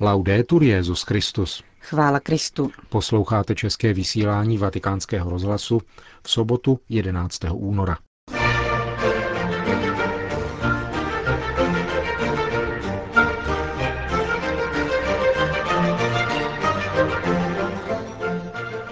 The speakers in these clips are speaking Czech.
Laudetur Jezus Christus. Chvála Kristu. Posloucháte české vysílání Vatikánského rozhlasu v sobotu 11. února.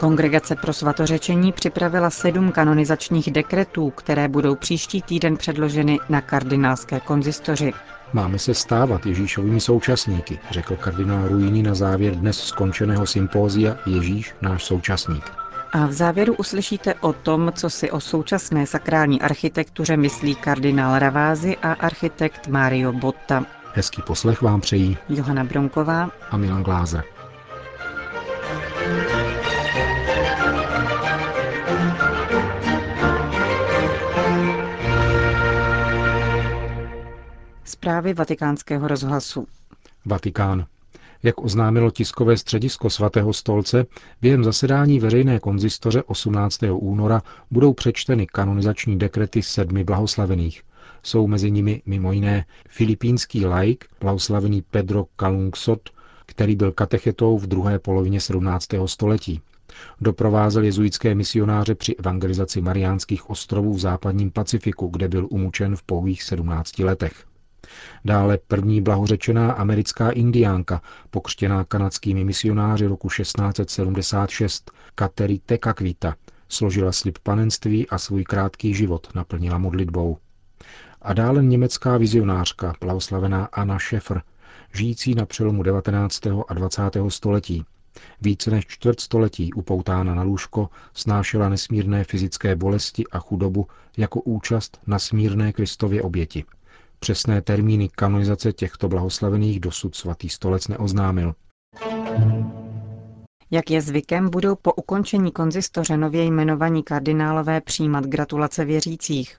Kongregace pro svatořečení připravila sedm kanonizačních dekretů, které budou příští týden předloženy na kardinálské konzistoři. Máme se stávat Ježíšovými současníky, řekl kardinál Ruini na závěr dnes skončeného sympózia Ježíš, náš současník. A v závěru uslyšíte o tom, co si o současné sakrální architektuře myslí kardinál Ravázy a architekt Mario Botta. Hezký poslech vám přejí Johana Bronková a Milan Glázer. Zprávy vatikánského rozhlasu. Vatikán. Jak oznámilo tiskové středisko svatého stolce, během zasedání veřejné konzistoře 18. února budou přečteny kanonizační dekrety sedmi blahoslavených. Jsou mezi nimi mimo jiné filipínský laik, blahoslavený Pedro Calungsot, který byl katechetou v druhé polovině 17. století. Doprovázel jezuitské misionáře při evangelizaci Mariánských ostrovů v západním Pacifiku, kde byl umučen v pouhých 17 letech. Dále první blahořečená americká indiánka, pokřtěná kanadskými misionáři roku 1676, Kateri Tekakvita, složila slib panenství a svůj krátký život naplnila modlitbou. A dále německá vizionářka, blahoslavená Anna Schäfer, žijící na přelomu 19. a 20. století. Více než čtvrt století upoutána na lůžko snášela nesmírné fyzické bolesti a chudobu jako účast na smírné Kristově oběti. Přesné termíny kanonizace těchto blahoslavených dosud svatý stolec neoznámil. Jak je zvykem, budou po ukončení konzistoře nově jmenovaní kardinálové přijímat gratulace věřících.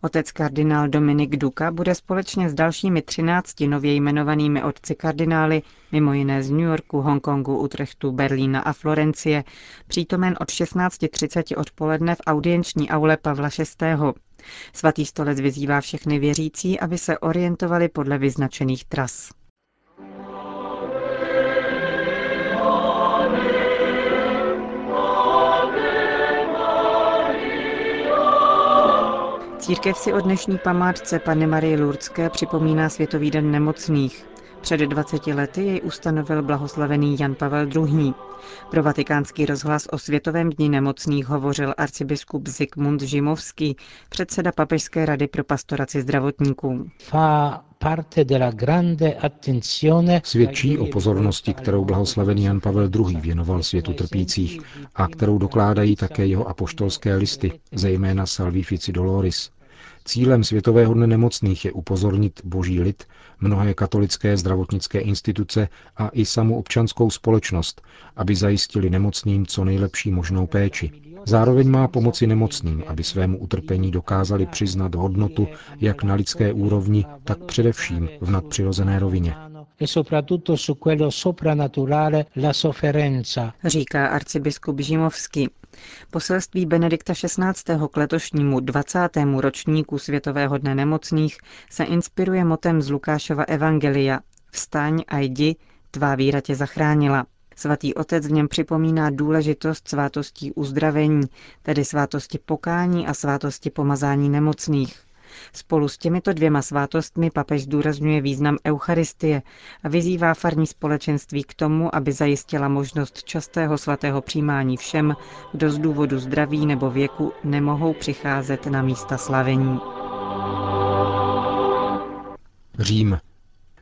Otec kardinál Dominik Duka bude společně s dalšími třinácti nově jmenovanými otci kardinály, mimo jiné z New Yorku, Hongkongu, Utrechtu, Berlína a Florencie, přítomen od 16.30 odpoledne v audienční aule Pavla VI. Svatý stolec vyzývá všechny věřící, aby se orientovali podle vyznačených tras. Církev si o dnešní památce Panny Marie Lurdské připomíná Světový den nemocných. Před 20 lety jej ustanovil blahoslavený Jan Pavel II. Pro vatikánský rozhlas o Světovém dni nemocných hovořil arcibiskup Zikmund Žimovský, předseda Papežské rady pro pastoraci zdravotníků. Svědčí o pozornosti, kterou blahoslavený Jan Pavel II. věnoval světu trpících a kterou dokládají také jeho apoštolské listy, zejména Salvifici Doloris. Cílem Světového dne nemocných je upozornit boží lid, mnohé katolické zdravotnické instituce a i samou občanskou společnost, aby zajistili nemocným co nejlepší možnou péči. Zároveň má pomoci nemocným, aby svému utrpení dokázali přiznat hodnotu jak na lidské úrovni, tak především v nadpřirozené rovině. Říká arcibiskup Žimovský. Poselství Benedikta XVI. k letošnímu 20. ročníku Světového dne nemocných se inspiruje motem z Lukášova Evangelia Vstaň a jdi, tvá víra tě zachránila. Svatý otec v něm připomíná důležitost svátostí uzdravení, tedy svátosti pokání a svátosti pomazání nemocných. Spolu s těmito dvěma svátostmi papež zdůrazňuje význam Eucharistie a vyzývá farní společenství k tomu, aby zajistila možnost častého svatého přijímání všem, kdo z důvodu zdraví nebo věku nemohou přicházet na místa slavení. Řím.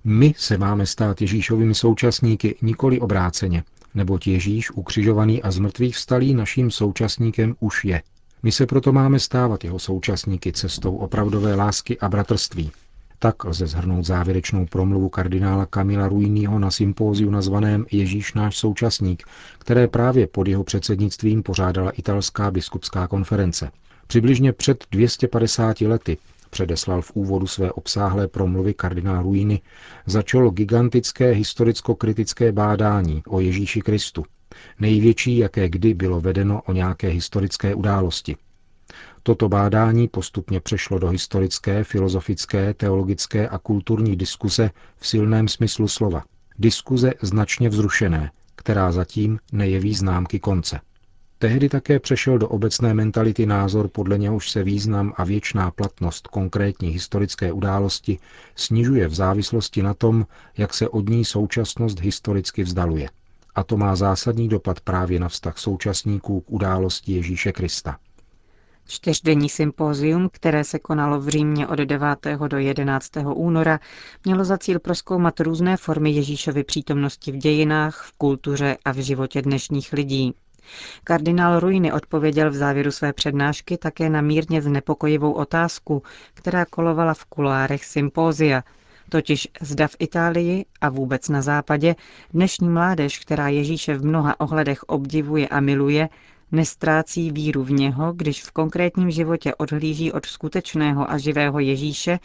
My se máme stát Ježíšovými současníky nikoli obráceně, neboť Ježíš, ukřižovaný a zmrtvých vstalý, naším současníkem už je. My se proto máme stávat jeho současníky cestou opravdové lásky a bratrství. Tak lze zhrnout závěrečnou promluvu kardinála Kamila Ruiního na sympóziu nazvaném Ježíš náš současník, které právě pod jeho předsednictvím pořádala italská biskupská konference. Přibližně před 250 lety předeslal v úvodu své obsáhlé promluvy kardinál Ruini, začalo gigantické historicko-kritické bádání o Ježíši Kristu, největší, jaké kdy bylo vedeno o nějaké historické události. Toto bádání postupně přešlo do historické, filozofické, teologické a kulturní diskuse v silném smyslu slova. Diskuze značně vzrušené, která zatím nejeví známky konce. Tehdy také přešel do obecné mentality názor, podle něhož se význam a věčná platnost konkrétní historické události snižuje v závislosti na tom, jak se od ní současnost historicky vzdaluje. A to má zásadní dopad právě na vztah současníků k události Ježíše Krista. Čtyřdenní sympózium, které se konalo v Římě od 9. do 11. února, mělo za cíl proskoumat různé formy Ježíšovy přítomnosti v dějinách, v kultuře a v životě dnešních lidí. Kardinál Ruiny odpověděl v závěru své přednášky také na mírně znepokojivou otázku, která kolovala v kulárech sympózia, totiž zda v Itálii a vůbec na západě dnešní mládež, která Ježíše v mnoha ohledech obdivuje a miluje, nestrácí víru v něho, když v konkrétním životě odhlíží od skutečného a živého Ježíše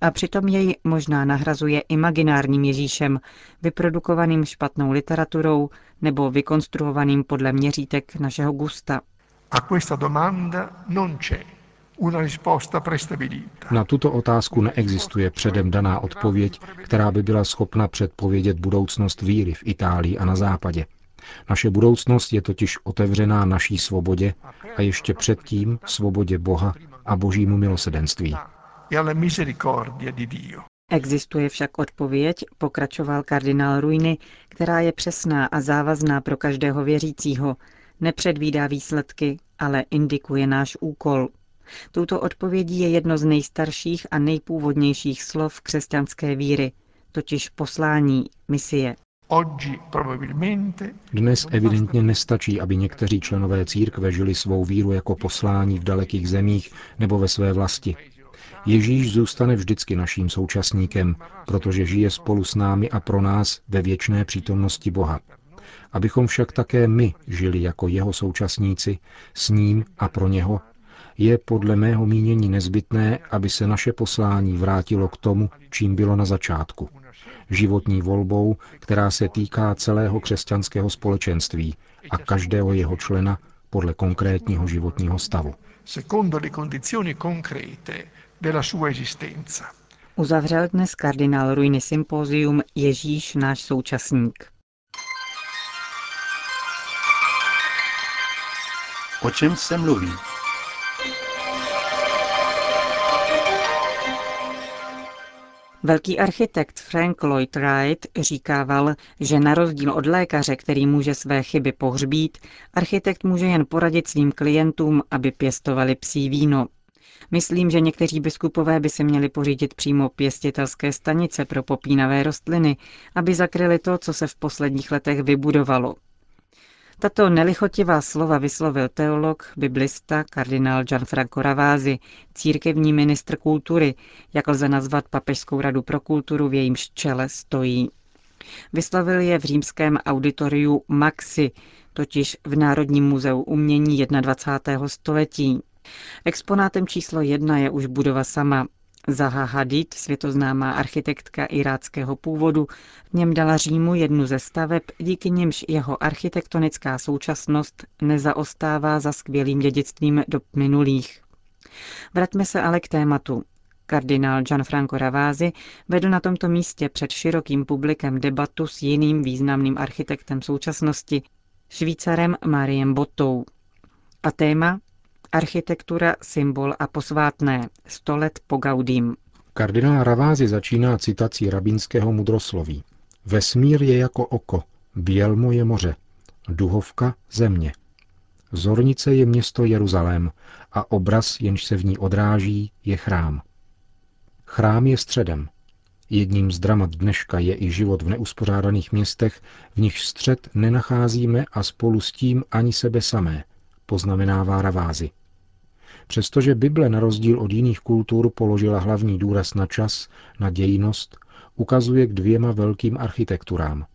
a přitom jej možná nahrazuje imaginárním Ježíšem, vyprodukovaným špatnou literaturou nebo vykonstruovaným podle měřítek našeho gusta. A questa domanda non c'è. Na tuto otázku neexistuje předem daná odpověď, která by byla schopna předpovědět budoucnost víry v Itálii a na západě. Naše budoucnost je totiž otevřená naší svobodě a ještě předtím svobodě Boha a božímu milosedenství. Existuje však odpověď, pokračoval kardinál Ruiny, která je přesná a závazná pro každého věřícího. Nepředvídá výsledky, ale indikuje náš úkol. Touto odpovědí je jedno z nejstarších a nejpůvodnějších slov křesťanské víry, totiž poslání, misie. Dnes evidentně nestačí, aby někteří členové církve žili svou víru jako poslání v dalekých zemích nebo ve své vlasti. Ježíš zůstane vždycky naším současníkem, protože žije spolu s námi a pro nás ve věčné přítomnosti Boha. Abychom však také my žili jako jeho současníci, s ním a pro něho, je podle mého mínění nezbytné, aby se naše poslání vrátilo k tomu, čím bylo na začátku – životní volbou, která se týká celého křesťanského společenství a každého jeho člena podle konkrétního životního stavu. Uzavřel dnes kardinál Ruiny sympózium Ježíš náš současník. O čem se mluví? Velký architekt Frank Lloyd Wright říkával, že na rozdíl od lékaře, který může své chyby pohřbít, architekt může jen poradit svým klientům, aby pěstovali psí víno. Myslím, že někteří biskupové by si měli pořídit přímo pěstitelské stanice pro popínavé rostliny, aby zakryli to, co se v posledních letech vybudovalo. Tato nelichotivá slova vyslovil teolog, biblista, kardinál Gianfranco Ravázi, církevní ministr kultury, jak lze nazvat Papežskou radu pro kulturu, v jejímž čele stojí. Vyslovil je v římském auditoriu Maxi, totiž v Národním muzeu umění 21. století. Exponátem číslo jedna je už budova sama, Zaha Hadid, světoznámá architektka iráckého původu, v něm dala Římu jednu ze staveb, díky nimž jeho architektonická současnost nezaostává za skvělým dědictvím dob minulých. Vraťme se ale k tématu. Kardinál Gianfranco Ravasi vedl na tomto místě před širokým publikem debatu s jiným významným architektem současnosti, Švýcarem Mariem Bottou. A téma Architektura, symbol a posvátné. Sto let po Gaudím. Kardinál Ravázi začíná citací rabínského mudrosloví. Vesmír je jako oko, bělmo je moře, duhovka země. Zornice je město Jeruzalém a obraz, jenž se v ní odráží, je chrám. Chrám je středem. Jedním z dramat dneška je i život v neuspořádaných městech, v nichž střed nenacházíme a spolu s tím ani sebe samé, poznamenává Ravázy. Přestože Bible na rozdíl od jiných kultur položila hlavní důraz na čas, na dějnost, ukazuje k dvěma velkým architekturám.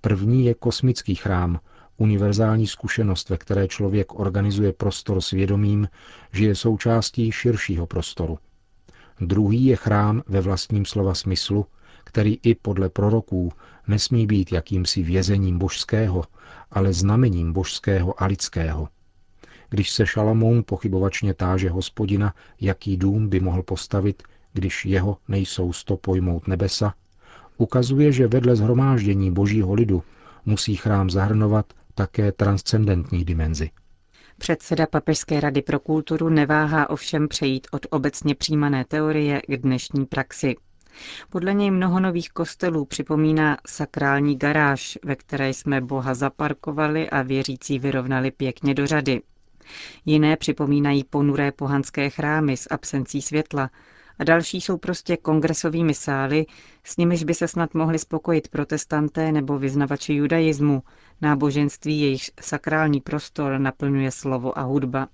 První je kosmický chrám, univerzální zkušenost, ve které člověk organizuje prostor svědomím, že je součástí širšího prostoru. Druhý je chrám ve vlastním slova smyslu, který i podle proroků nesmí být jakýmsi vězením božského, ale znamením božského a lidského – když se Šalamoun pochybovačně táže hospodina, jaký dům by mohl postavit, když jeho nejsou sto pojmout nebesa, ukazuje, že vedle zhromáždění božího lidu musí chrám zahrnovat také transcendentní dimenzi. Předseda Papežské rady pro kulturu neváhá ovšem přejít od obecně přijímané teorie k dnešní praxi. Podle něj mnoho nových kostelů připomíná sakrální garáž, ve které jsme Boha zaparkovali a věřící vyrovnali pěkně do řady. Jiné připomínají ponuré pohanské chrámy s absencí světla a další jsou prostě kongresovými sály, s nimiž by se snad mohli spokojit protestanté nebo vyznavači judaismu, náboženství jejich sakrální prostor naplňuje slovo a hudba.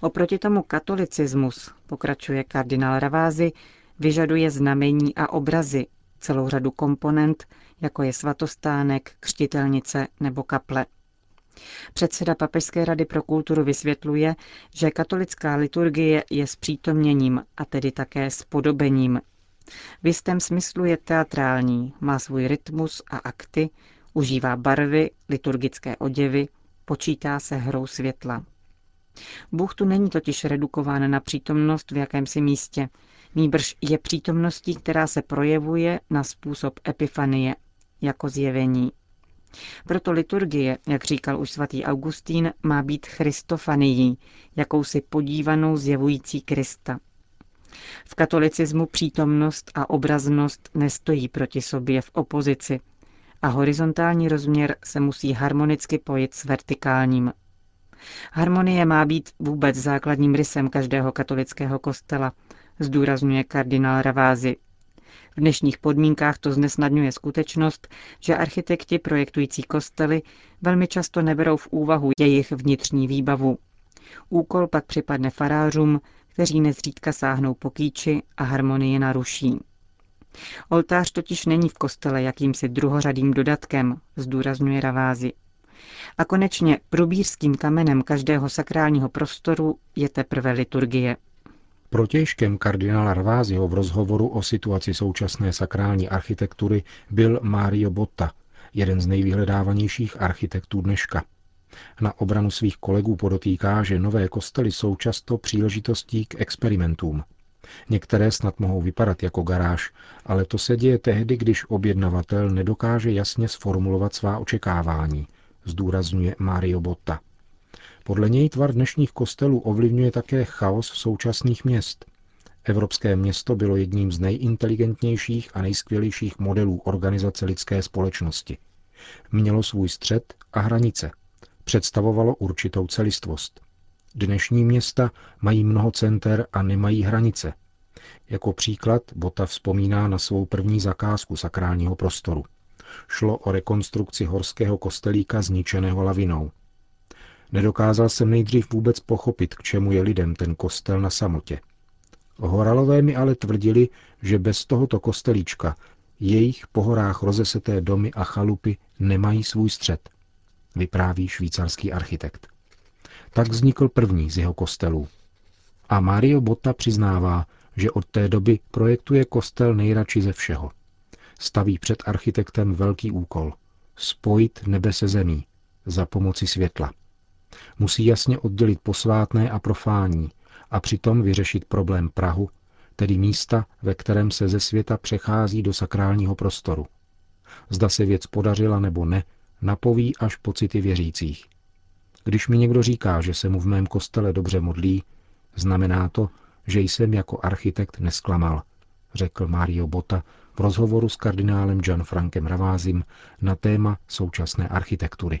Oproti tomu katolicismus, pokračuje kardinál Ravázy, vyžaduje znamení a obrazy, celou řadu komponent, jako je svatostánek, křtitelnice nebo kaple. Předseda Papežské rady pro kulturu vysvětluje, že katolická liturgie je s přítomněním a tedy také s podobením. V jistém smyslu je teatrální, má svůj rytmus a akty, užívá barvy, liturgické oděvy, počítá se hrou světla. Bůh tu není totiž redukován na přítomnost v jakémsi místě, nýbrž je přítomností, která se projevuje na způsob epifanie, jako zjevení. Proto liturgie, jak říkal už svatý Augustín, má být Christofanií, jakousi podívanou zjevující Krista. V katolicismu přítomnost a obraznost nestojí proti sobě v opozici a horizontální rozměr se musí harmonicky pojit s vertikálním. Harmonie má být vůbec základním rysem každého katolického kostela, zdůrazňuje kardinál Ravázy. V dnešních podmínkách to znesnadňuje skutečnost, že architekti projektující kostely velmi často neberou v úvahu jejich vnitřní výbavu. Úkol pak připadne farářům, kteří nezřídka sáhnou po kýči a harmonii naruší. Oltář totiž není v kostele jakýmsi druhořadým dodatkem, zdůrazňuje Ravázy. A konečně probířským kamenem každého sakrálního prostoru je teprve liturgie. Protěžkem kardinála Rváziho v rozhovoru o situaci současné sakrální architektury byl Mario Botta, jeden z nejvyhledávanějších architektů dneška. Na obranu svých kolegů podotýká, že nové kostely jsou často příležitostí k experimentům. Některé snad mohou vypadat jako garáž, ale to se děje tehdy, když objednavatel nedokáže jasně sformulovat svá očekávání, zdůrazňuje Mario Botta. Podle něj tvar dnešních kostelů ovlivňuje také chaos současných měst. Evropské město bylo jedním z nejinteligentnějších a nejskvělejších modelů organizace lidské společnosti. Mělo svůj střed a hranice. Představovalo určitou celistvost. Dnešní města mají mnoho center a nemají hranice. Jako příklad Bota vzpomíná na svou první zakázku sakrálního prostoru. Šlo o rekonstrukci horského kostelíka zničeného lavinou. Nedokázal jsem nejdřív vůbec pochopit, k čemu je lidem ten kostel na samotě. Horalové mi ale tvrdili, že bez tohoto kostelíčka jejich po horách rozeseté domy a chalupy nemají svůj střed, vypráví švýcarský architekt. Tak vznikl první z jeho kostelů. A Mario Botta přiznává, že od té doby projektuje kostel nejradši ze všeho. Staví před architektem velký úkol – spojit nebe se zemí za pomoci světla. Musí jasně oddělit posvátné a profání a přitom vyřešit problém Prahu, tedy místa, ve kterém se ze světa přechází do sakrálního prostoru. Zda se věc podařila nebo ne, napoví až pocity věřících. Když mi někdo říká, že se mu v mém kostele dobře modlí, znamená to, že jsem jako architekt nesklamal, řekl Mario Bota v rozhovoru s kardinálem Gianfrankem Ravázim na téma současné architektury.